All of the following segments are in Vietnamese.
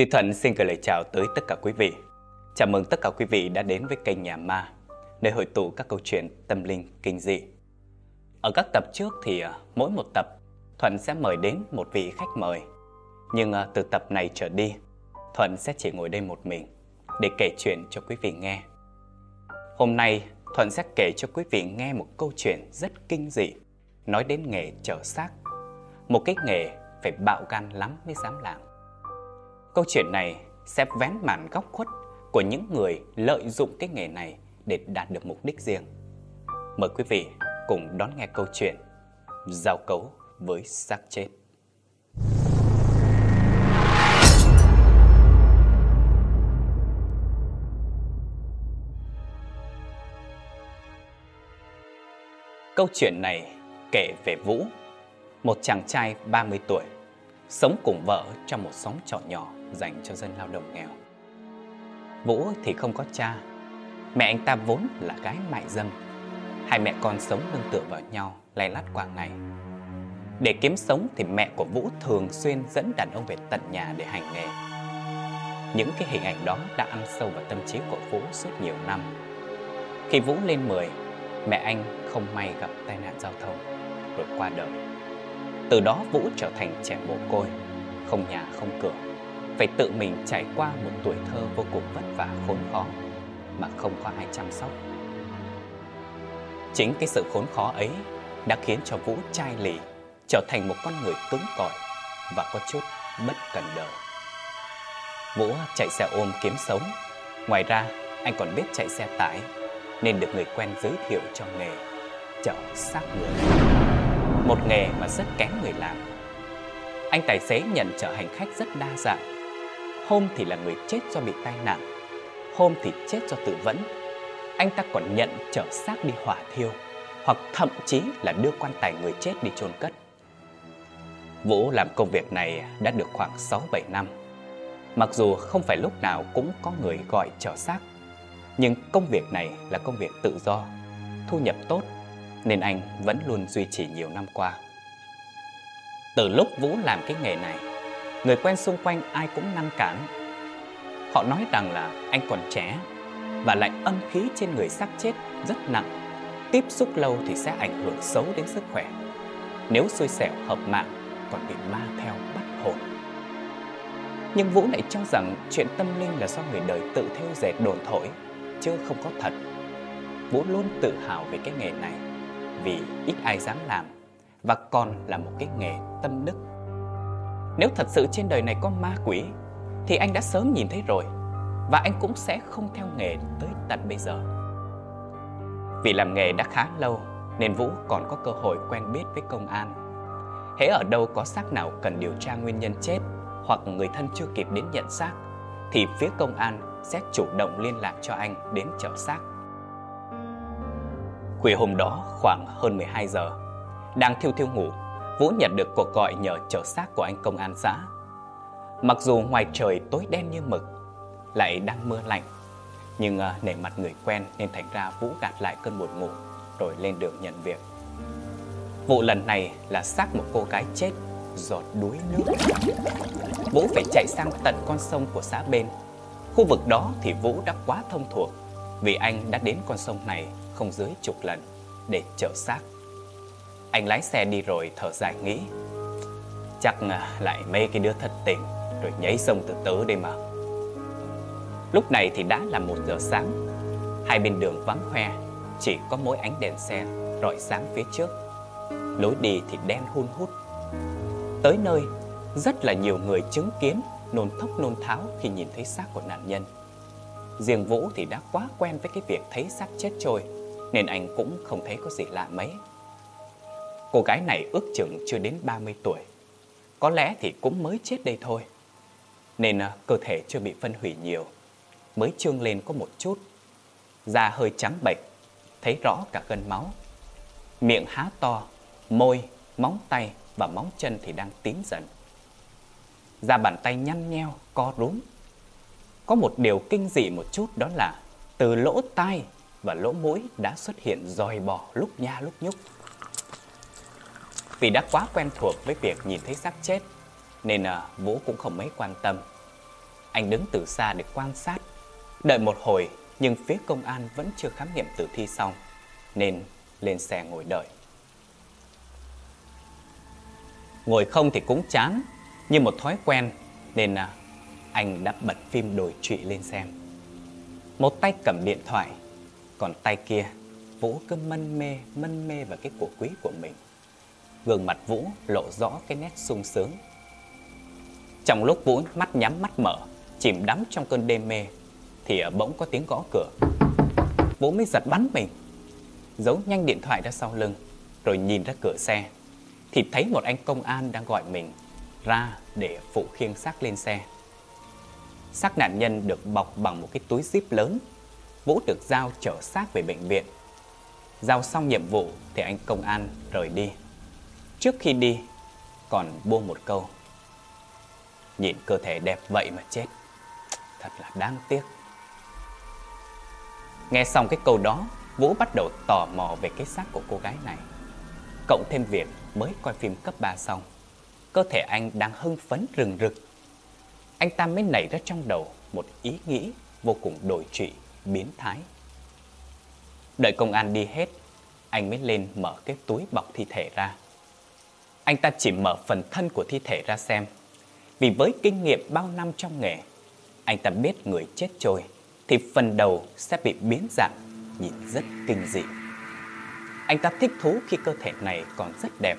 Duy Thuận xin gửi lời chào tới tất cả quý vị. Chào mừng tất cả quý vị đã đến với kênh Nhà Ma, nơi hội tụ các câu chuyện tâm linh kinh dị. Ở các tập trước thì à, mỗi một tập Thuận sẽ mời đến một vị khách mời. Nhưng à, từ tập này trở đi, Thuận sẽ chỉ ngồi đây một mình để kể chuyện cho quý vị nghe. Hôm nay, Thuận sẽ kể cho quý vị nghe một câu chuyện rất kinh dị nói đến nghề chở xác. Một cái nghề phải bạo gan lắm mới dám làm. Câu chuyện này sẽ vén màn góc khuất của những người lợi dụng cái nghề này để đạt được mục đích riêng. Mời quý vị cùng đón nghe câu chuyện Giao cấu với xác chết. Câu chuyện này kể về Vũ, một chàng trai 30 tuổi, sống cùng vợ trong một xóm trọ nhỏ dành cho dân lao động nghèo. Vũ thì không có cha, mẹ anh ta vốn là gái mại dâm. Hai mẹ con sống nương tựa vào nhau, lay lắt qua ngày. Để kiếm sống thì mẹ của Vũ thường xuyên dẫn đàn ông về tận nhà để hành nghề. Những cái hình ảnh đó đã ăn sâu vào tâm trí của Vũ suốt nhiều năm. Khi Vũ lên 10, mẹ anh không may gặp tai nạn giao thông rồi qua đời. Từ đó Vũ trở thành trẻ mồ côi, không nhà không cửa, phải tự mình trải qua một tuổi thơ vô cùng vất vả khốn khó mà không có ai chăm sóc. Chính cái sự khốn khó ấy đã khiến cho Vũ chai lì, trở thành một con người cứng cỏi và có chút bất cần đời. Vũ chạy xe ôm kiếm sống, ngoài ra anh còn biết chạy xe tải nên được người quen giới thiệu cho nghề chở xác người. Một nghề mà rất kém người làm. Anh tài xế nhận chở hành khách rất đa dạng. Hôm thì là người chết do bị tai nạn, hôm thì chết do tự vẫn. Anh ta còn nhận chở xác đi hỏa thiêu, hoặc thậm chí là đưa quan tài người chết đi chôn cất. Vũ làm công việc này đã được khoảng 6-7 năm. Mặc dù không phải lúc nào cũng có người gọi chở xác, nhưng công việc này là công việc tự do, thu nhập tốt nên anh vẫn luôn duy trì nhiều năm qua. Từ lúc Vũ làm cái nghề này, người quen xung quanh ai cũng ngăn cản. Họ nói rằng là anh còn trẻ và lại âm khí trên người xác chết rất nặng. Tiếp xúc lâu thì sẽ ảnh hưởng xấu đến sức khỏe. Nếu xui xẻo hợp mạng còn bị ma theo bắt hồn. Nhưng Vũ lại cho rằng chuyện tâm linh là do người đời tự theo dệt đồn thổi, chứ không có thật. Vũ luôn tự hào về cái nghề này vì ít ai dám làm và còn là một cái nghề tâm đức. Nếu thật sự trên đời này có ma quỷ thì anh đã sớm nhìn thấy rồi và anh cũng sẽ không theo nghề tới tận bây giờ. Vì làm nghề đã khá lâu nên Vũ còn có cơ hội quen biết với công an. Hễ ở đâu có xác nào cần điều tra nguyên nhân chết hoặc người thân chưa kịp đến nhận xác thì phía công an sẽ chủ động liên lạc cho anh đến chở xác Khuya hôm đó khoảng hơn 12 giờ, đang thiêu thiêu ngủ, Vũ nhận được cuộc gọi nhờ chở xác của anh công an xã. Mặc dù ngoài trời tối đen như mực, lại đang mưa lạnh, nhưng à, uh, nể mặt người quen nên thành ra Vũ gạt lại cơn buồn ngủ rồi lên đường nhận việc. Vụ lần này là xác một cô gái chết giọt đuối nước. Vũ phải chạy sang tận con sông của xã bên. Khu vực đó thì Vũ đã quá thông thuộc vì anh đã đến con sông này không dưới chục lần để chở xác. Anh lái xe đi rồi thở dài nghĩ. Chắc à, lại mấy cái đứa thất tình, Rồi nhảy sông từ từ đây mà. Lúc này thì đã là một giờ sáng. Hai bên đường vắng hoe, Chỉ có mỗi ánh đèn xe rọi sáng phía trước. Lối đi thì đen hun hút. Tới nơi, Rất là nhiều người chứng kiến, Nôn thốc nôn tháo khi nhìn thấy xác của nạn nhân. Riêng Vũ thì đã quá quen với cái việc thấy xác chết trôi, nên anh cũng không thấy có gì lạ mấy. Cô gái này ước chừng chưa đến 30 tuổi, có lẽ thì cũng mới chết đây thôi. Nên ờ, cơ thể chưa bị phân hủy nhiều, mới trương lên có một chút. Da hơi trắng bệch, thấy rõ cả gân máu. Miệng há to, môi, móng tay và móng chân thì đang tím dần. Da bàn tay nhăn nheo, co rúm. Có một điều kinh dị một chút đó là từ lỗ tai và lỗ mũi đã xuất hiện dòi bò lúc nha lúc nhúc. Vì đã quá quen thuộc với việc nhìn thấy xác chết, nên à, Vũ cũng không mấy quan tâm. Anh đứng từ xa để quan sát. Đợi một hồi nhưng phía công an vẫn chưa khám nghiệm tử thi xong nên lên xe ngồi đợi. Ngồi không thì cũng chán, như một thói quen nên à, anh đã bật phim đồi trụy lên xem. Một tay cầm điện thoại, còn tay kia Vũ cứ mân mê, mân mê vào cái của quý của mình. Gương mặt Vũ lộ rõ cái nét sung sướng. Trong lúc Vũ mắt nhắm mắt mở, chìm đắm trong cơn đêm mê, thì bỗng có tiếng gõ cửa. Vũ mới giật bắn mình, giấu nhanh điện thoại ra sau lưng, rồi nhìn ra cửa xe, thì thấy một anh công an đang gọi mình ra để phụ khiêng xác lên xe. Xác nạn nhân được bọc bằng một cái túi zip lớn. Vũ được giao chở xác về bệnh viện. Giao xong nhiệm vụ thì anh công an rời đi. Trước khi đi, còn buông một câu. Nhìn cơ thể đẹp vậy mà chết. Thật là đáng tiếc. Nghe xong cái câu đó, Vũ bắt đầu tò mò về cái xác của cô gái này. Cộng thêm việc mới coi phim cấp 3 xong, cơ thể anh đang hưng phấn rừng rực. Anh ta mới nảy ra trong đầu một ý nghĩ vô cùng đổi trụy, biến thái. Đợi công an đi hết, anh mới lên mở cái túi bọc thi thể ra. Anh ta chỉ mở phần thân của thi thể ra xem. Vì với kinh nghiệm bao năm trong nghề, anh ta biết người chết trôi thì phần đầu sẽ bị biến dạng, nhìn rất kinh dị. Anh ta thích thú khi cơ thể này còn rất đẹp.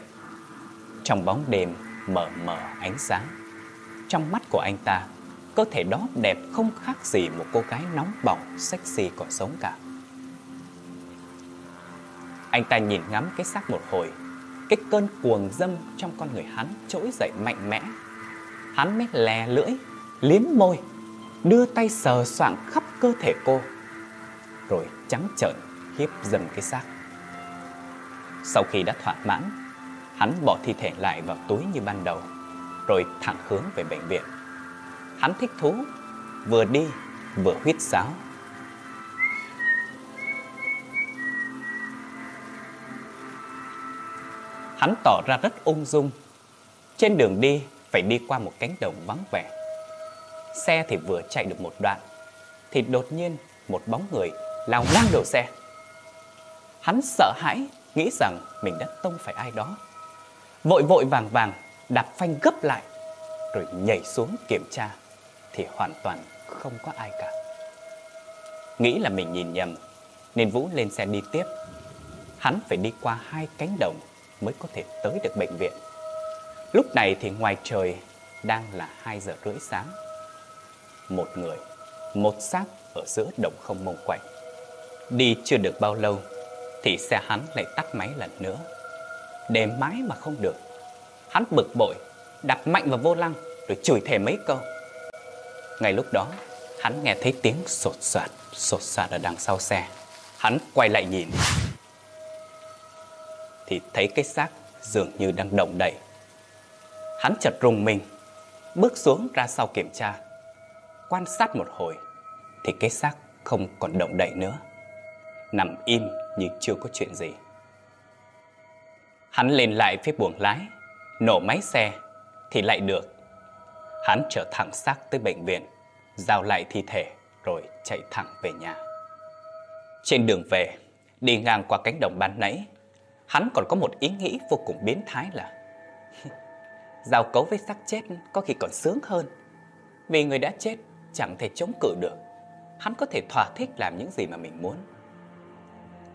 Trong bóng đêm mờ mờ ánh sáng, trong mắt của anh ta, cơ thể đó đẹp không khác gì một cô gái nóng bỏng, sexy còn sống cả. Anh ta nhìn ngắm cái xác một hồi, cái cơn cuồng dâm trong con người hắn trỗi dậy mạnh mẽ. Hắn mới lè lưỡi, liếm môi, đưa tay sờ soạng khắp cơ thể cô, rồi trắng trợn hiếp dâm cái xác. Sau khi đã thỏa mãn, hắn bỏ thi thể lại vào túi như ban đầu, rồi thẳng hướng về bệnh viện. Hắn thích thú, vừa đi vừa huyết sáo. Hắn tỏ ra rất ung dung. Trên đường đi phải đi qua một cánh đồng vắng vẻ. Xe thì vừa chạy được một đoạn, thì đột nhiên một bóng người lao ngang đầu xe. Hắn sợ hãi, nghĩ rằng mình đã tông phải ai đó. Vội vội vàng vàng đạp phanh gấp lại, rồi nhảy xuống kiểm tra, thì hoàn toàn không có ai cả. Nghĩ là mình nhìn nhầm, nên Vũ lên xe đi tiếp. Hắn phải đi qua hai cánh đồng mới có thể tới được bệnh viện. Lúc này thì ngoài trời đang là 2 giờ rưỡi sáng. Một người, một xác ở giữa đồng không mông quạnh. Đi chưa được bao lâu thì xe hắn lại tắt máy lần nữa. Để mãi mà không được. Hắn bực bội, đạp mạnh vào vô lăng rồi chửi thề mấy câu. Ngay lúc đó, hắn nghe thấy tiếng sột soạt, sột soạt ở đằng sau xe. Hắn quay lại nhìn thì thấy cái xác dường như đang động đậy. Hắn chợt rùng mình, bước xuống ra sau kiểm tra. Quan sát một hồi thì cái xác không còn động đậy nữa. Nằm im như chưa có chuyện gì. Hắn lên lại phía buồng lái, nổ máy xe thì lại được. Hắn trở thẳng xác tới bệnh viện, giao lại thi thể rồi chạy thẳng về nhà. Trên đường về, đi ngang qua cánh đồng ban nãy Hắn còn có một ý nghĩ vô cùng biến thái là Giao cấu với xác chết có khi còn sướng hơn. Vì người đã chết chẳng thể chống cự được. Hắn có thể thỏa thích làm những gì mà mình muốn.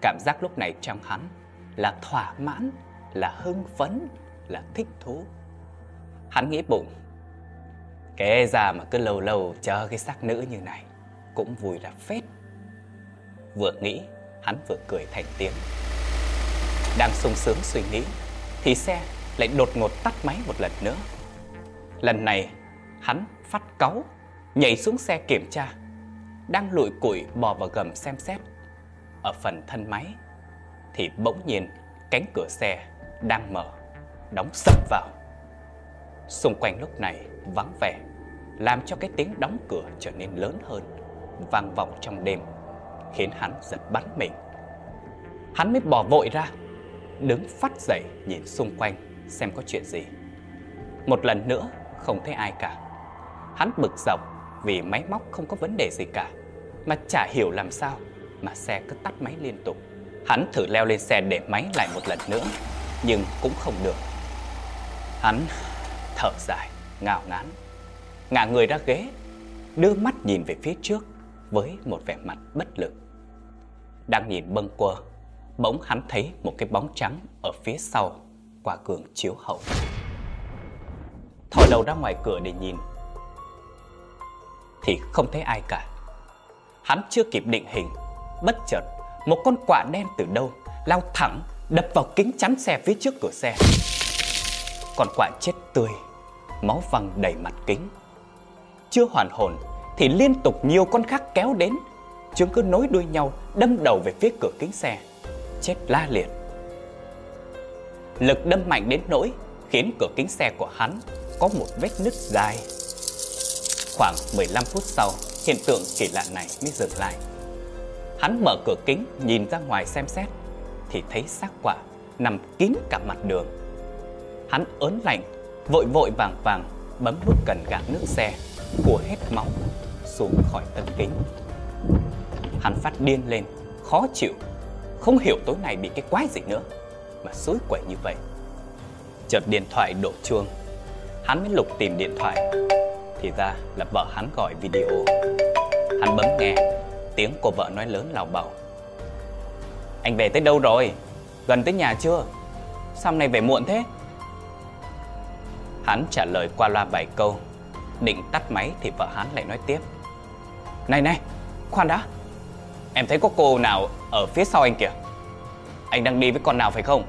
Cảm giác lúc này trong hắn là thỏa mãn, là hưng phấn, là thích thú. Hắn nghĩ bụng Kể ra mà cứ lâu lâu chờ cái xác nữ như này Cũng vui là phết. Vừa nghĩ, hắn vừa cười thành tiếng đang sung sướng suy nghĩ, Thì xe lại đột ngột tắt máy một lần nữa. Lần này, hắn phát cáu, Nhảy xuống xe kiểm tra, Đang lụi củi bò vào gầm xem xét. Ở phần thân máy, Thì bỗng nhiên cánh cửa xe đang mở, Đóng sập vào. Xung quanh lúc này vắng vẻ, Làm cho cái tiếng đóng cửa trở nên lớn hơn, Vang vọng trong đêm, Khiến hắn giật bắn mình. Hắn mới bỏ vội ra đứng phát dậy nhìn xung quanh xem có chuyện gì. Một lần nữa không thấy ai cả. Hắn bực dọc vì máy móc không có vấn đề gì cả. Mà chả hiểu làm sao mà xe cứ tắt máy liên tục. Hắn thử leo lên xe để máy lại một lần nữa, nhưng cũng không được. Hắn thở dài, ngào ngán, ngả người ra ghế, đưa mắt nhìn về phía trước với một vẻ mặt bất lực. Đang nhìn bâng quơ, bỗng hắn thấy một cái bóng trắng ở phía sau qua cường chiếu hậu. Thò đầu ra ngoài cửa để nhìn, thì không thấy ai cả. Hắn chưa kịp định hình, bất chợt một con quạ đen từ đâu lao thẳng đập vào kính chắn xe phía trước cửa xe. Con quạ chết tươi, máu văng đầy mặt kính. Chưa hoàn hồn thì liên tục nhiều con khác kéo đến, chúng cứ nối đuôi nhau đâm đầu về phía cửa kính xe, chết la liệt. Lực đâm mạnh đến nỗi khiến cửa kính xe của hắn có một vết nứt dài. Khoảng 15 phút sau, hiện tượng kỳ lạ này mới dừng lại. Hắn mở cửa kính nhìn ra ngoài xem xét thì thấy xác quả nằm kín cả mặt đường. Hắn ớn lạnh, vội vội vàng vàng bấm nút cần gạt nước xe, của hết máu xuống khỏi tấm kính. Hắn phát điên lên, khó chịu, không hiểu tối nay bị cái quái gì nữa mà xối quậy như vậy. Chợt điện thoại đổ chuông, hắn mới lục tìm điện thoại, thì ra là vợ hắn gọi video. Hắn bấm nghe, tiếng của vợ nói lớn lào bảo, Anh về tới đâu rồi? Gần tới nhà chưa? Sao này về muộn thế? Hắn trả lời qua loa vài câu Định tắt máy thì vợ hắn lại nói tiếp Này này, khoan đã Em thấy có cô nào ở phía sau anh kìa. Anh đang đi với con nào phải không?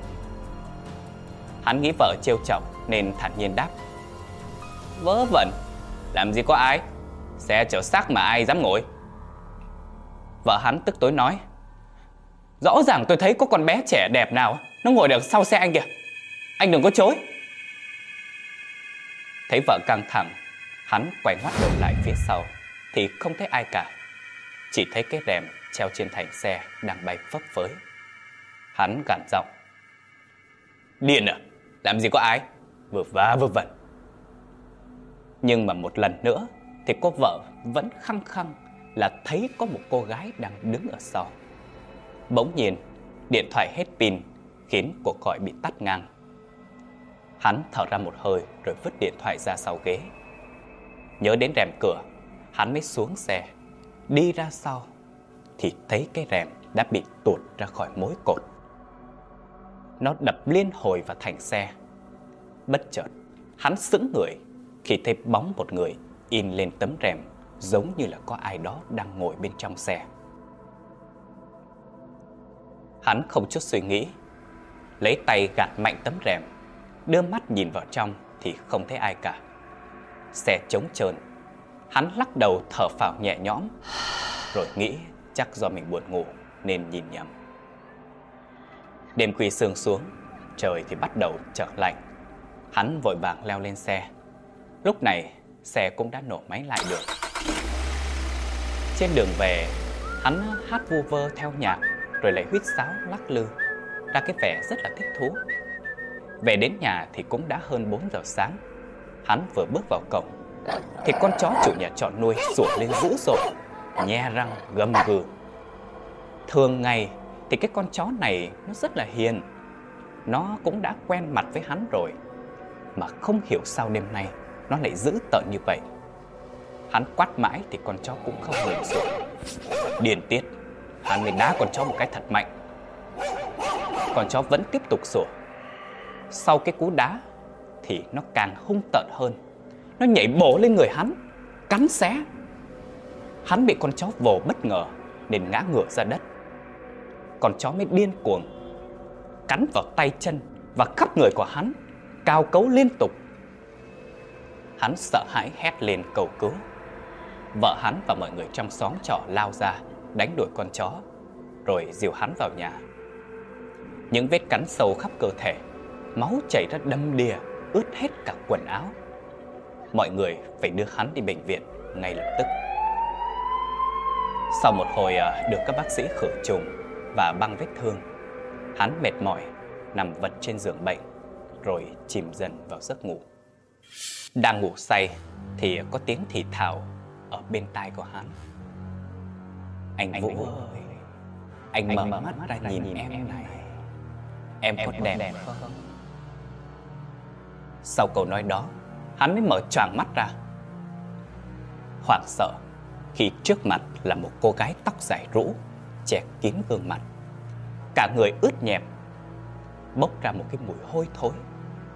Hắn nghĩ vợ trêu chọc nên thản nhiên đáp. Vớ vẩn, Làm gì có ai? Xe chở xác mà ai dám ngồi. Vợ hắn tức tối nói. Rõ ràng tôi thấy có con bé trẻ đẹp nào, Nó ngồi được sau xe anh kìa. Anh đừng có chối. Thấy vợ căng thẳng, Hắn quay ngoắt đầu lại phía sau, Thì không thấy ai cả. Chỉ thấy cái rèm treo trên thành xe Đang bay phấp phới. Hắn gằn giọng. Điên à Làm gì có ai? Vừa vá vừa vẩn. Nhưng mà một lần nữa Thì cô vợ vẫn khăng khăng Là thấy có một cô gái đang đứng ở sau. Bỗng nhiên Điện thoại hết pin Khiến cuộc gọi bị tắt ngang. Hắn thở ra một hơi rồi vứt điện thoại ra sau ghế. Nhớ đến rèm cửa, hắn mới xuống xe, đi ra sau thì thấy cái rèm đã bị tuột ra khỏi mối cột. Nó đập liên hồi vào thành xe. Bất chợt, hắn sững người khi thấy bóng một người in lên tấm rèm giống như là có ai đó đang ngồi bên trong xe. Hắn không chút suy nghĩ, lấy tay gạt mạnh tấm rèm đưa mắt nhìn vào trong thì không thấy ai cả. Xe trống trơn, hắn lắc đầu thở phào nhẹ nhõm, rồi nghĩ chắc do mình buồn ngủ nên nhìn nhầm. Đêm khuya sương xuống, trời thì bắt đầu trở lạnh. Hắn vội vàng leo lên xe. Lúc này, xe cũng đã nổ máy lại được. Trên đường về, hắn hát vu vơ theo nhạc, rồi lại huýt sáo lắc lư, ra cái vẻ rất là thích thú. Về đến nhà thì cũng đã hơn 4 giờ sáng Hắn vừa bước vào cổng Thì con chó chủ nhà chọn nuôi sủa lên dữ dội Nhe răng gầm gừ. Thường ngày thì cái con chó này nó rất là hiền. Nó cũng đã quen mặt với hắn rồi Mà không hiểu sao đêm nay nó lại dữ tợn như vậy. Hắn quát mãi thì con chó cũng không ngừng sủa. Điền tiết Hắn mới đá con chó một cái thật mạnh. Con chó vẫn tiếp tục sủa. Sau cái cú đá thì nó càng hung tợn hơn. Nó nhảy bổ lên người hắn, cắn xé. Hắn bị con chó vồ bất ngờ nên ngã ngửa ra đất. Con chó mới điên cuồng, cắn vào tay chân và khắp người của hắn, cao cấu liên tục. Hắn sợ hãi hét lên cầu cứu. Vợ hắn và mọi người trong xóm trọ lao ra, đánh đuổi con chó, rồi dìu hắn vào nhà. Những vết cắn sâu khắp cơ thể máu chảy ra đâm đìa, ướt hết cả quần áo. Mọi người phải đưa hắn đi bệnh viện ngay lập tức. Sau một hồi à, được các bác sĩ khử trùng và băng vết thương, hắn mệt mỏi nằm vật trên giường bệnh rồi chìm dần vào giấc ngủ. Đang ngủ say thì có tiếng thì thào ở bên tai của hắn. Anh, anh Vũ ơi Anh, anh mở mắt ra nhìn, nhìn em này. Em có đẹp, đẹp không? Sau câu nói đó Hắn mới mở choàng mắt ra. Hoảng sợ khi trước mặt là một cô gái tóc dài rũ Che kín gương mặt Cả người ướt nhẹp Bốc ra một cái mùi hôi thối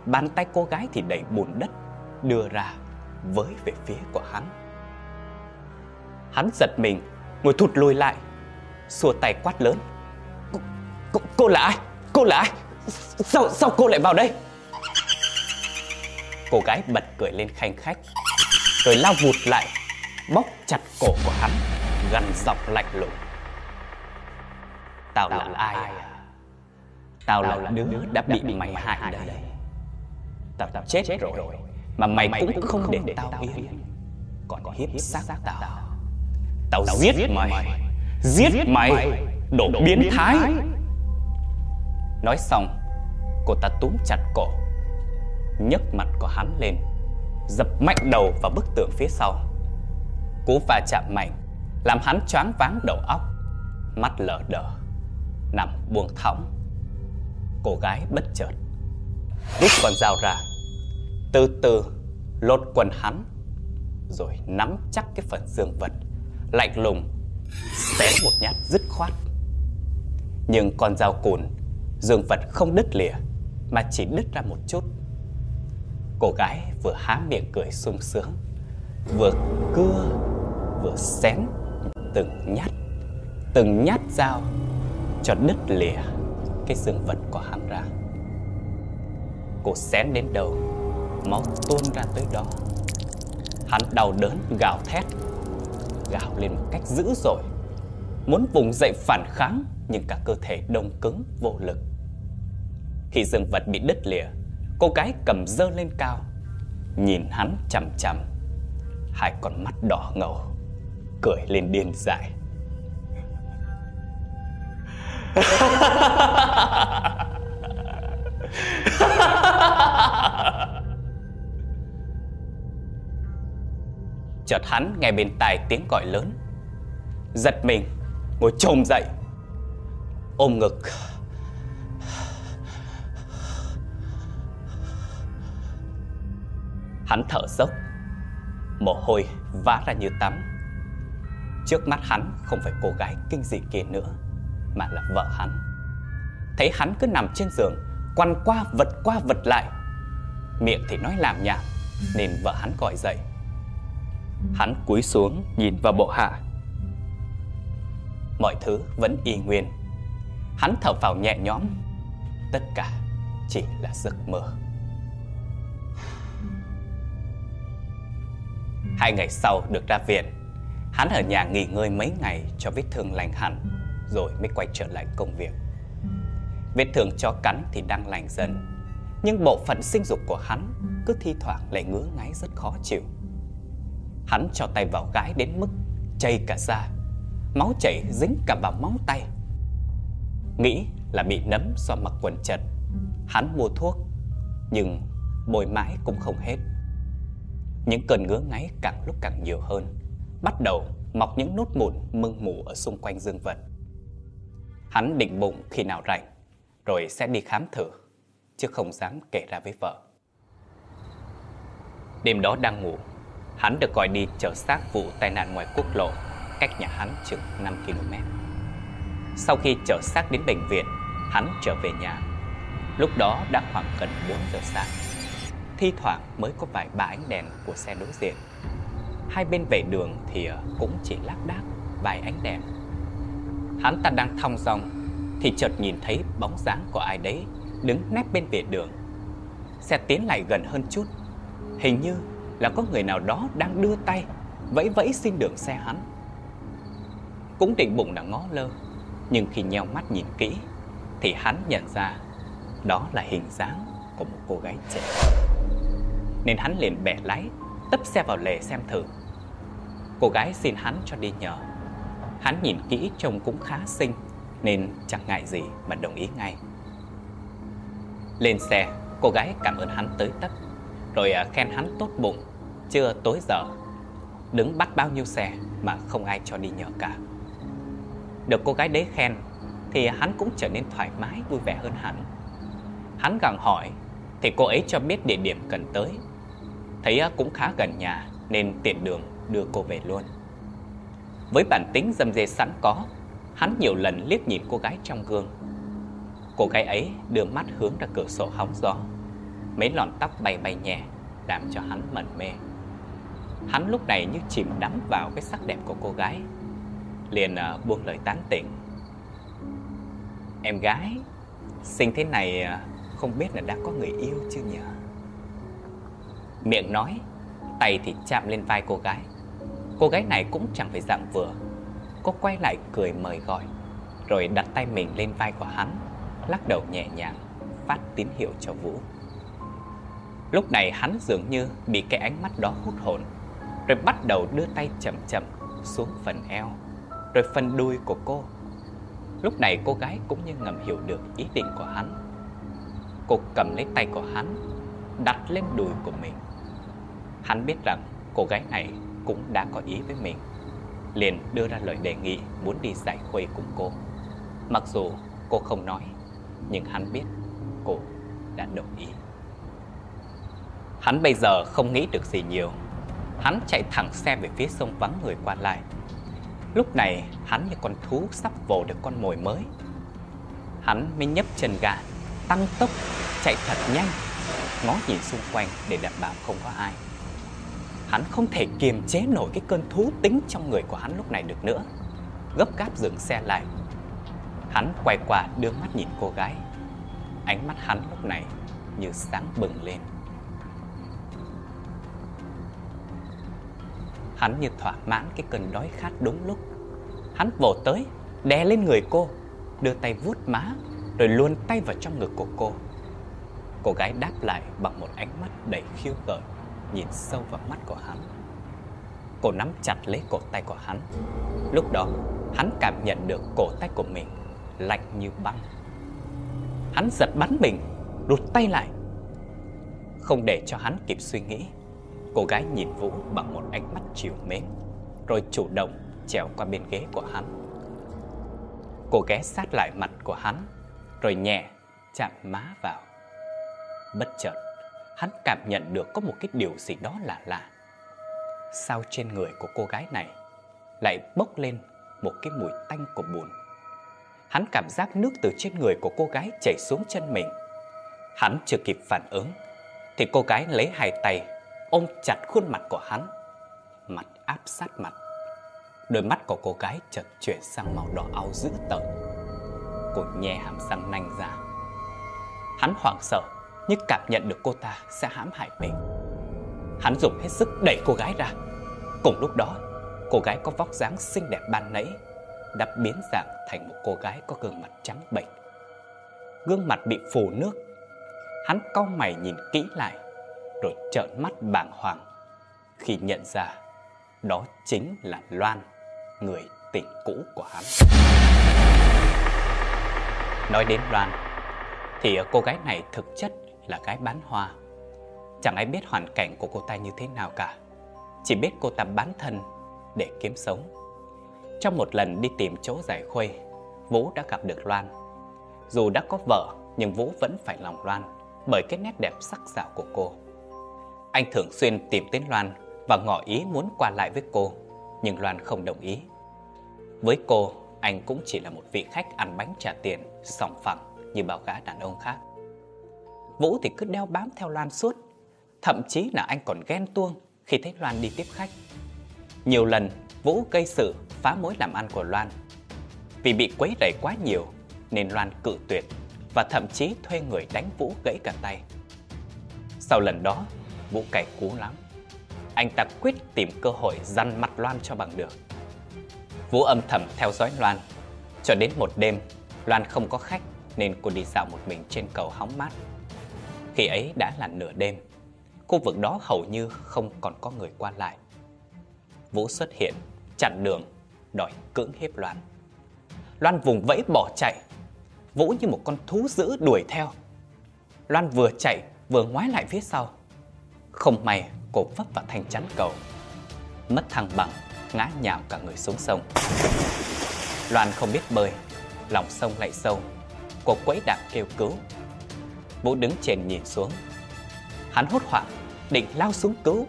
Bàn tay cô gái thì đầy bùn đất Đưa ra với về phía của hắn Hắn giật mình Ngồi thụt lùi lại Xua tay quát lớn cô, cô, cô là ai? Cô là ai? Sao, sao cô lại vào đây? Cô gái bật cười lên khanh khách Rồi lao vụt lại Bóc chặt cổ của hắn Gần dọc lạnh lùng. Tao, Tao là, ai à? Tao là, là đứa đã bị mày hại đây Tao, tao chết, chết rồi Mà mày, mày cũng, không để, để tao yên Còn hiếp xác tao. Tao. Giết mày. Giết mày. Đồ biến thái. Nói xong Cô ta túm chặt cổ nhấc mặt của hắn lên Dập mạnh đầu vào bức tường phía sau Cú va chạm mạnh, Làm hắn choáng váng đầu óc, Mắt lờ đờ, Nằm buông thõng. Cô gái bất chợt, Rút con dao ra, Từ từ lột quần hắn, Rồi nắm chắc cái phần dương vật, Lạnh lùng, Xé một nhát dứt khoát. Nhưng con dao cùn, Dương vật không đứt lìa, Mà chỉ đứt ra một chút. Cô gái vừa há miệng cười sung sướng Vừa cưa, Vừa xén, Từng nhát Từng nhát dao Cho đứt lìa Cái xương vật của hắn ra. Cô xén đến đầu, Máu tuôn ra tới đó. Hắn đau đớn, gào thét, Gào lên một cách dữ dội, Muốn vùng dậy phản kháng, Nhưng cả cơ thể đông cứng vô lực. Khi dương vật bị đứt lìa, Cô gái cầm dơ lên cao, Nhìn hắn chằm chằm. Hai con mắt đỏ ngầu, Cười lên điên dại. Chợt hắn nghe bên tai tiếng gọi lớn. Giật mình, Ngồi trồm dậy. Ôm ngực. Hắn thở dốc. Mồ hôi vã ra như tắm. Trước mắt hắn không phải cô gái kinh dị kia nữa, Mà là vợ hắn. Thấy hắn cứ nằm trên giường, Quằn qua vật qua vật lại. Miệng thì nói làm nhảm, Nên vợ hắn gọi dậy. Hắn cúi xuống nhìn vào bộ hạ. Mọi thứ vẫn y nguyên. Hắn thở vào nhẹ nhõm. Tất cả chỉ là giấc mơ. Hai ngày sau được ra viện, Hắn ở nhà nghỉ ngơi mấy ngày cho vết thương lành hẳn, Rồi mới quay trở lại công việc. Vết thương cho cắn thì đang lành dần, Nhưng bộ phận sinh dục của hắn Cứ thi thoảng lại ngứa ngáy rất khó chịu. Hắn cho tay vào gái đến mức chảy cả da, Máu chảy dính cả vào móng tay. Nghĩ là bị nấm do mặc quần chật Hắn mua thuốc, Nhưng bồi mãi cũng không hết những cơn ngứa ngáy càng lúc càng nhiều hơn. Bắt đầu mọc những nốt mụn mưng mù ở xung quanh dương vật. Hắn định bụng khi nào rảnh, Rồi sẽ đi khám thử, Chứ không dám kể ra với vợ. Đêm đó đang ngủ, Hắn được gọi đi chở xác vụ tai nạn ngoài quốc lộ Cách nhà hắn chừng 5 km Sau khi chở xác đến bệnh viện, Hắn trở về nhà. Lúc đó đã khoảng gần 4 giờ sáng thi thoảng mới có vài ba ánh đèn của xe đối diện. Hai bên vệ đường thì ờ, cũng chỉ lác đác vài ánh đèn. Hắn ta đang thong dong thì chợt nhìn thấy bóng dáng của ai đấy đứng nép bên vệ đường. Xe tiến lại gần hơn chút. Hình như là có người nào đó đang đưa tay vẫy vẫy xin đường xe hắn. Cũng định bụng đã ngó lơ, nhưng khi nheo mắt nhìn kỹ thì hắn nhận ra đó là hình dáng của một cô gái trẻ nên hắn liền bẻ lái, tấp xe vào lề xem thử cô gái xin hắn cho đi nhờ hắn nhìn kỹ trông cũng khá xinh, nên chẳng ngại gì mà đồng ý ngay lên xe, cô gái cảm ơn hắn tới tấp, rồi à, khen hắn tốt bụng chưa tối giờ, đứng bắt bao nhiêu xe mà không ai cho đi nhờ cả. Được cô gái đấy khen, thì hắn cũng trở nên thoải mái, vui vẻ hơn hẳn. Hắn gặng hỏi, thì cô ấy cho biết địa điểm cần tới. Thấy à, cũng khá gần nhà nên tiện đường đưa cô về luôn. Với bản tính dâm dê sẵn có, hắn nhiều lần liếc nhìn cô gái trong gương. Cô gái ấy đưa mắt hướng ra cửa sổ hóng gió. Mấy lọn tóc bay bay nhẹ, làm cho hắn mẩn mê. Hắn lúc này như chìm đắm vào cái sắc đẹp của cô gái. Liền à, buông lời tán tỉnh. Em gái, sinh thế này à, không biết là đã có người yêu chưa nhỉ? Miệng nói, tay thì chạm lên vai cô gái. Cô gái này cũng chẳng phải dạng vừa. Cô quay lại cười mời gọi Rồi đặt tay mình lên vai của hắn Lắc đầu nhẹ nhàng Phát tín hiệu cho Vũ. Lúc này hắn dường như bị cái ánh mắt đó hút hồn Rồi bắt đầu đưa tay chậm chậm xuống phần eo Rồi phần đuôi của cô. Lúc này cô gái cũng như ngầm hiểu được ý định của hắn. Cô cầm lấy tay của hắn Đặt lên đùi của mình. Hắn biết rằng cô gái này cũng đã có ý với mình, liền đưa ra lời đề nghị muốn đi giải khuây cùng cô. Mặc dù cô không nói, Nhưng hắn biết cô đã đồng ý. Hắn bây giờ không nghĩ được gì nhiều. Hắn chạy thẳng xe về phía sông vắng người qua lại. Lúc này, hắn như con thú sắp vồ được con mồi mới. Hắn mới nhấp chân ga, Tăng tốc, chạy thật nhanh. Ngó nhìn xung quanh để đảm bảo không có ai. Hắn không thể kiềm chế nổi cái cơn thú tính trong người của hắn lúc này được nữa. Gấp gáp dừng xe lại. Hắn quay qua đưa mắt nhìn cô gái. Ánh mắt hắn lúc này như sáng bừng lên. Hắn như thỏa mãn cái cơn đói khát đúng lúc. Hắn vồ tới, đè lên người cô Đưa tay vuốt má Rồi luồn tay vào trong ngực của cô. Cô gái đáp lại bằng một ánh mắt đầy khiêu gợi nhìn sâu vào mắt của hắn. Cô nắm chặt lấy cổ tay của hắn. Lúc đó, hắn cảm nhận được cổ tay của mình lạnh như băng. Hắn giật bắn mình, rụt tay lại. Không để cho hắn kịp suy nghĩ, cô gái nhìn Vũ bằng một ánh mắt chiều mến, rồi chủ động trèo qua bên ghế của hắn. Cô ghé sát lại mặt của hắn, rồi nhẹ chạm má vào. Bất chợt, hắn cảm nhận được có một cái điều gì đó lạ lạ. Sao trên người của cô gái này lại bốc lên một cái mùi tanh của bùn. Hắn cảm giác nước từ trên người của cô gái chảy xuống chân mình. Hắn chưa kịp phản ứng thì cô gái lấy hai tay ôm chặt khuôn mặt của hắn, mặt áp sát mặt. Đôi mắt của cô gái chợt chuyển sang màu đỏ ao dữ tợn. Cô nhẹ hàm răng nanh ra. Hắn hoảng sợ nhưng cảm nhận được cô ta sẽ hãm hại mình. Hắn dùng hết sức đẩy cô gái ra. Cùng lúc đó, cô gái có vóc dáng xinh đẹp ban nãy đã biến dạng thành một cô gái có gương mặt trắng bệch. Gương mặt bị phủ nước. Hắn cau mày nhìn kỹ lại, rồi trợn mắt bàng hoàng khi nhận ra đó chính là Loan, người tình cũ của hắn. Nói đến Loan, thì cô gái này thực chất là gái bán hoa. Chẳng ai biết hoàn cảnh của cô ta như thế nào cả. Chỉ biết cô ta bán thân để kiếm sống. Trong một lần đi tìm chỗ giải khuây, Vũ đã gặp được Loan. Dù đã có vợ, nhưng Vũ vẫn phải lòng Loan bởi cái nét đẹp sắc sảo của cô. Anh thường xuyên tìm đến Loan và ngỏ ý muốn qua lại với cô, nhưng Loan không đồng ý. Với cô, anh cũng chỉ là một vị khách ăn bánh trả tiền, sòng phẳng như bao gã đàn ông khác. Vũ thì cứ đeo bám theo Loan suốt. Thậm chí là anh còn ghen tuông khi thấy Loan đi tiếp khách. Nhiều lần Vũ gây sự phá mối làm ăn của Loan. Vì bị quấy rầy quá nhiều nên Loan cự tuyệt và thậm chí thuê người đánh Vũ gãy cả tay. Sau lần đó, Vũ cày cú lắm. Anh ta quyết tìm cơ hội dằn mặt Loan cho bằng được. Vũ âm thầm theo dõi Loan. Cho đến một đêm, Loan không có khách nên cô đi dạo một mình trên cầu hóng mát. Khi ấy đã là nửa đêm Khu vực đó hầu như không còn có người qua lại. Vũ xuất hiện chặn đường Đòi cưỡng hiếp Loan. Loan vùng vẫy bỏ chạy. Vũ như một con thú dữ đuổi theo. Loan vừa chạy vừa ngoái lại phía sau. Không may cổ vấp vào thanh chắn cầu. Mất thăng bằng, ngã nhào cả người xuống sông. Loan không biết bơi, lòng sông lại sâu, cô quấy đạp kêu cứu. Vũ đứng trên nhìn xuống. Hắn hốt hoảng, định lao xuống cứu.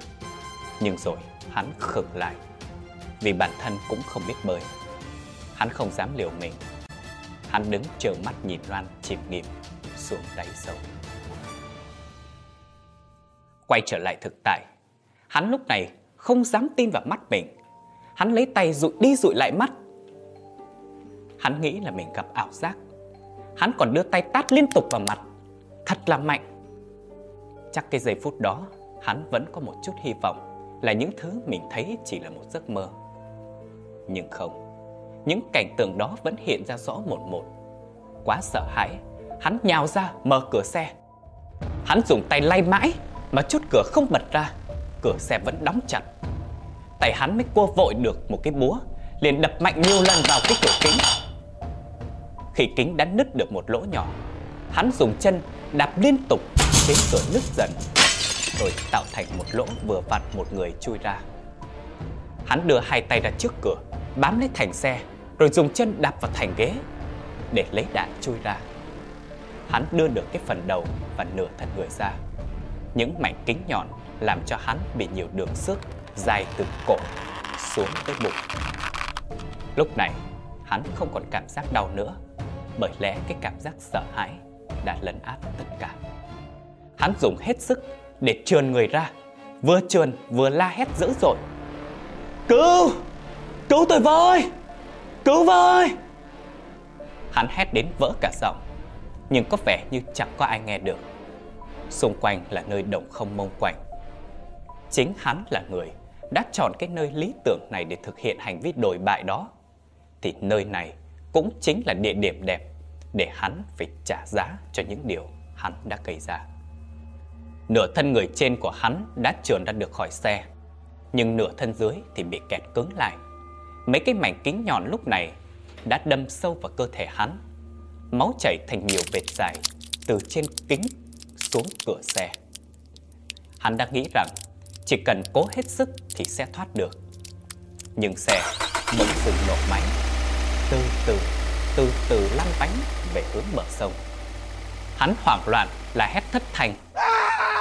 Nhưng rồi hắn khựng lại, vì bản thân cũng không biết bơi. Hắn không dám liều mình. Hắn đứng chờ mắt nhìn Loan chìm nghỉm xuống đáy sâu. Quay trở lại thực tại, hắn lúc này không dám tin vào mắt mình. Hắn lấy tay dụi đi dụi lại mắt. Hắn nghĩ là mình gặp ảo giác. Hắn còn đưa tay tát liên tục vào mặt, thật là mạnh. Chắc cái giây phút đó, hắn vẫn có một chút hy vọng là những thứ mình thấy chỉ là một giấc mơ. Nhưng không, những cảnh tượng đó vẫn hiện ra rõ một một. Quá sợ hãi, hắn nhào ra mở cửa xe. Hắn dùng tay lay mãi mà chốt cửa không bật ra, cửa xe vẫn đóng chặt. Tay hắn mới cua vội được một cái búa, liền đập mạnh nhiều lần vào cái cửa kính. Khi kính đã nứt được một lỗ nhỏ, hắn dùng chân đạp liên tục khiến cửa nứt dần, rồi tạo thành một lỗ vừa vặn một người chui ra. Hắn đưa hai tay ra trước cửa, bám lấy thành xe, rồi dùng chân đạp vào thành ghế để lấy đạn chui ra. Hắn đưa được cái phần đầu và nửa thân người ra. Những mảnh kính nhọn làm cho hắn bị nhiều đường xước dài từ cổ xuống tới bụng. Lúc này, hắn không còn cảm giác đau nữa, bởi lẽ cái cảm giác sợ hãi đã lấn át tất cả. Hắn dùng hết sức để trườn người ra, vừa trườn vừa la hét dữ dội. Cứu! Cứu tôi với! Cứu với! Hắn hét đến vỡ cả giọng, nhưng có vẻ như chẳng có ai nghe được. Xung quanh là nơi đồng không mông quạnh. Chính hắn là người đã chọn cái nơi lý tưởng này để thực hiện hành vi đồi bại đó. Thì nơi này cũng chính là địa điểm đẹp để hắn phải trả giá cho những điều hắn đã gây ra. Nửa thân người trên của hắn đã trườn ra được khỏi xe, nhưng nửa thân dưới thì bị kẹt cứng lại. Mấy cái mảnh kính nhọn lúc này đã đâm sâu vào cơ thể hắn. Máu chảy thành nhiều vệt dài từ trên kính xuống cửa xe. Hắn đã nghĩ rằng chỉ cần cố hết sức thì sẽ thoát được. Nhưng xe bỗng dừng nổ máy, từ từ, từ từ lăn bánh về hướng bờ sông. Hắn hoảng loạn là hét thất thanh.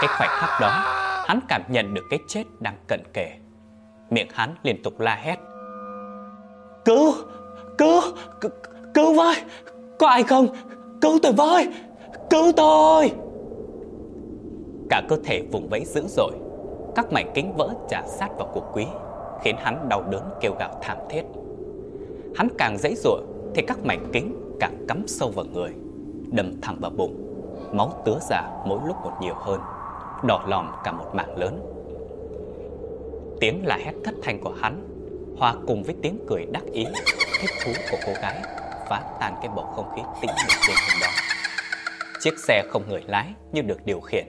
Cái khoảnh khắc đó, hắn cảm nhận được cái chết đang cận kề. Miệng hắn liên tục la hét. Cứu! Cứu! C cứu với! Có ai không? Cứu tôi với! Cứu tôi! Cả cơ thể vùng vẫy dữ dội Các mảnh kính vỡ trả sát vào cuộc quý Khiến hắn đau đớn kêu gào thảm thiết Hắn càng dãy dội Thì các mảnh kính càng cắm sâu vào người, Đâm thẳng vào bụng. Máu tứa ra mỗi lúc một nhiều hơn, Đỏ lòm cả một mảng lớn. Tiếng là hét thất thanh của hắn, Hòa cùng với tiếng cười đắc ý, Thích thú của cô gái, Phá tan cái bầu không khí tĩnh mịch trên hôm đó. Chiếc xe không người lái như được điều khiển,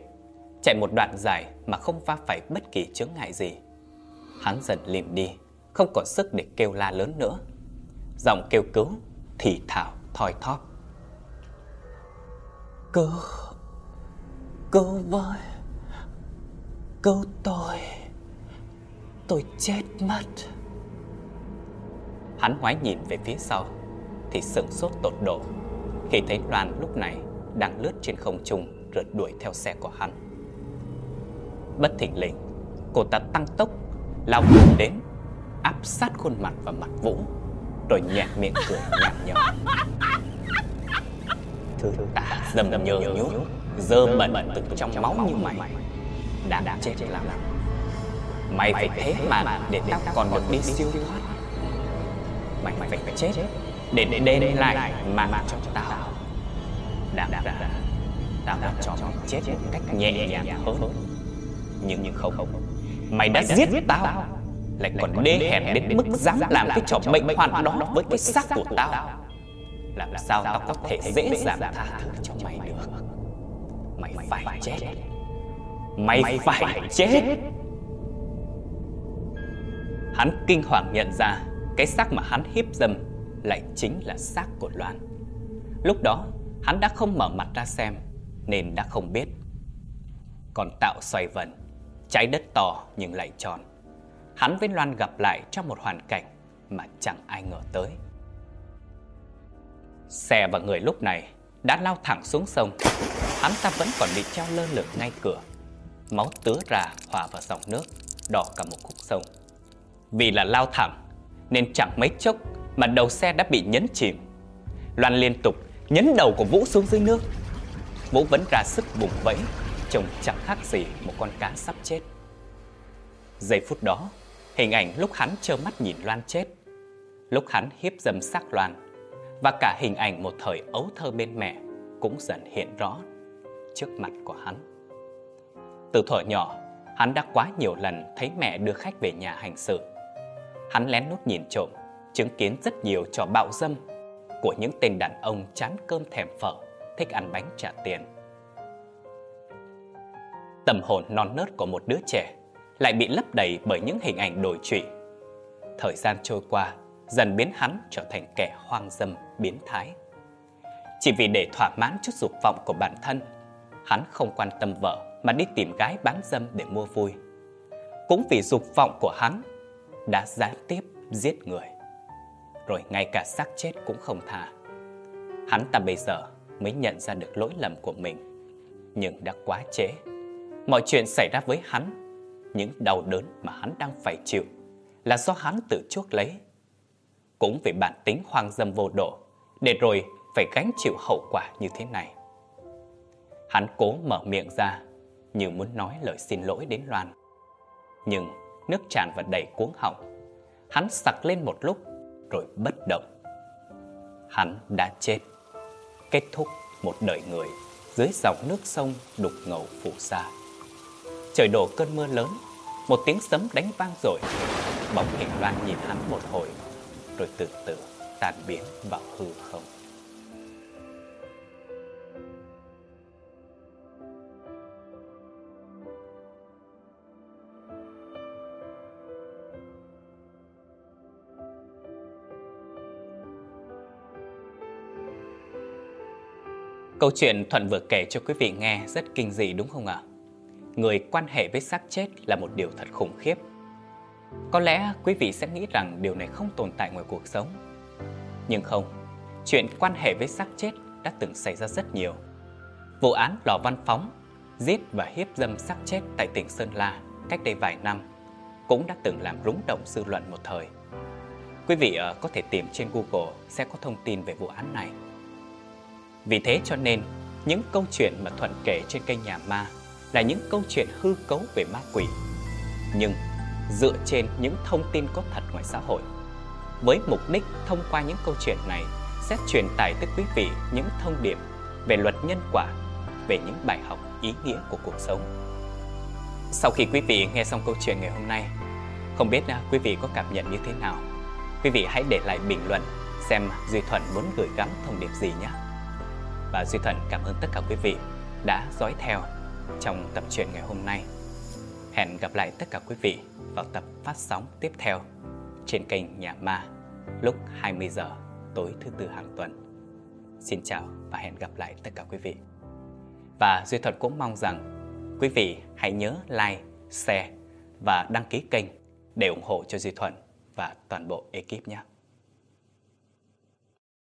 Chạy một đoạn dài mà không va phải bất kỳ chướng ngại gì. Hắn dần lìm đi, Không còn sức để kêu la lớn nữa. Giọng kêu cứu Thì thảo thoi thóp. Cứu Cứu với Cứu tôi Tôi chết mất. Hắn ngoái nhìn về phía sau, Thì sửng sốt tột độ, Khi thấy Loan lúc này Đang lướt trên không trung Rượt đuổi theo xe của hắn. Bất thình lình, Cô ta tăng tốc, Lao đến, Áp sát khuôn mặt và mặt Vũ. Rồi nhạt miệng cười nhạt nhở Thứ tả dầm nhờ nhú Dơ bẩn từ trong máu như mày. Đã chết lắm. Mày phải thế mà để tao còn được đi siêu thoát. Mày phải chết để để đền lại mạng cho tao. Đáng ra Tao đã cho mày chết một cách nhẹ nhàng hơn. nhưng nhưng không. Mày đã giết tao Lại còn đê hèn đến mức dám làm cái trò bệnh hoạn đó với cái xác của tao. Làm sao tao có thể dễ dàng tha thứ cho mày được? Mày phải chết. Mày phải chết. Hắn kinh hoàng nhận ra Cái xác mà hắn hiếp dâm Lại chính là xác của Loan. Lúc đó hắn đã không mở mặt ra xem Nên đã không biết. Còn tạo xoay vần Trái đất to nhưng lại tròn hắn với Loan gặp lại trong một hoàn cảnh mà chẳng ai ngờ tới. Xe và người lúc này đã lao thẳng xuống sông. Hắn ta vẫn còn bị treo lơ lửng ngay cửa. Máu tứa ra hòa vào dòng nước, đỏ cả một khúc sông. Vì là lao thẳng, nên chẳng mấy chốc mà đầu xe đã bị nhấn chìm. Loan liên tục nhấn đầu của Vũ xuống dưới nước. Vũ vẫn ra sức bùng vẫy, trông chẳng khác gì một con cá sắp chết. Giây phút đó, hình ảnh lúc hắn trơ mắt nhìn Loan chết, lúc hắn hiếp dâm xác Loan, và cả hình ảnh một thời ấu thơ bên mẹ cũng dần hiện rõ trước mặt của hắn. Từ thuở nhỏ, hắn đã quá nhiều lần thấy mẹ đưa khách về nhà hành sự. Hắn lén lút nhìn trộm, chứng kiến rất nhiều trò bạo dâm của những tên đàn ông chán cơm thèm phở, thích ăn bánh trả tiền. Tâm hồn non nớt của một đứa trẻ lại bị lấp đầy bởi những hình ảnh đổi trụy. Thời gian trôi qua, dần biến hắn trở thành kẻ hoang dâm, biến thái. Chỉ vì để thỏa mãn chút dục vọng của bản thân, hắn không quan tâm vợ mà đi tìm gái bán dâm để mua vui. Cũng vì dục vọng của hắn đã gián tiếp giết người. Rồi ngay cả xác chết cũng không tha. Hắn ta bây giờ mới nhận ra được lỗi lầm của mình. Nhưng đã quá trễ. Mọi chuyện xảy ra với hắn, những đau đớn mà hắn đang phải chịu là do hắn tự chuốc lấy. Cũng vì bản tính hoang dâm vô độ, để rồi phải gánh chịu hậu quả như thế này. Hắn cố mở miệng ra như muốn nói lời xin lỗi đến Loan. Nhưng nước tràn và đầy cuống họng. Hắn sặc lên một lúc rồi bất động. Hắn đã chết. Kết thúc một đời người dưới dòng nước sông đục ngầu phù sa. Trời đổ cơn mưa lớn, một tiếng sấm đánh vang rồi. Bóng hình Loan nhìn hắn một hồi, rồi từ từ tan biến vào hư không. Câu chuyện Thuận vừa kể cho quý vị nghe rất kinh dị đúng không ạ? Người quan hệ với xác chết là một điều thật khủng khiếp. Có lẽ quý vị sẽ nghĩ rằng điều này không tồn tại ngoài cuộc sống. Nhưng không, chuyện quan hệ với xác chết đã từng xảy ra rất nhiều. Vụ án Lò Văn Phóng giết và hiếp dâm xác chết tại tỉnh Sơn La cách đây vài năm cũng đã từng làm rúng động dư luận một thời. Quý vị ờ, có thể tìm trên Google sẽ có thông tin về vụ án này. Vì thế cho nên, những câu chuyện mà Thuận kể trên kênh Nhà Ma là những câu chuyện hư cấu về ma quỷ. Nhưng dựa trên những thông tin có thật ngoài xã hội. Với mục đích thông qua những câu chuyện này sẽ truyền tải tới quý vị những thông điệp về luật nhân quả, về những bài học ý nghĩa của cuộc sống. Sau khi quý vị nghe xong câu chuyện ngày hôm nay, không biết à, quý vị có cảm nhận như thế nào? Quý vị hãy để lại bình luận xem Duy Thuận muốn gửi gắm thông điệp gì nhé và Duy Thuận cảm ơn tất cả quý vị đã dõi theo trong tập truyện ngày hôm nay. Hẹn gặp lại tất cả quý vị vào tập phát sóng tiếp theo trên kênh Nhà Ma lúc 20 giờ tối thứ tư hàng tuần. Xin chào và hẹn gặp lại tất cả quý vị. Và Duy Thuận cũng mong rằng quý vị hãy nhớ like, share và đăng ký kênh để ủng hộ cho Duy Thuận và toàn bộ ekip nhé.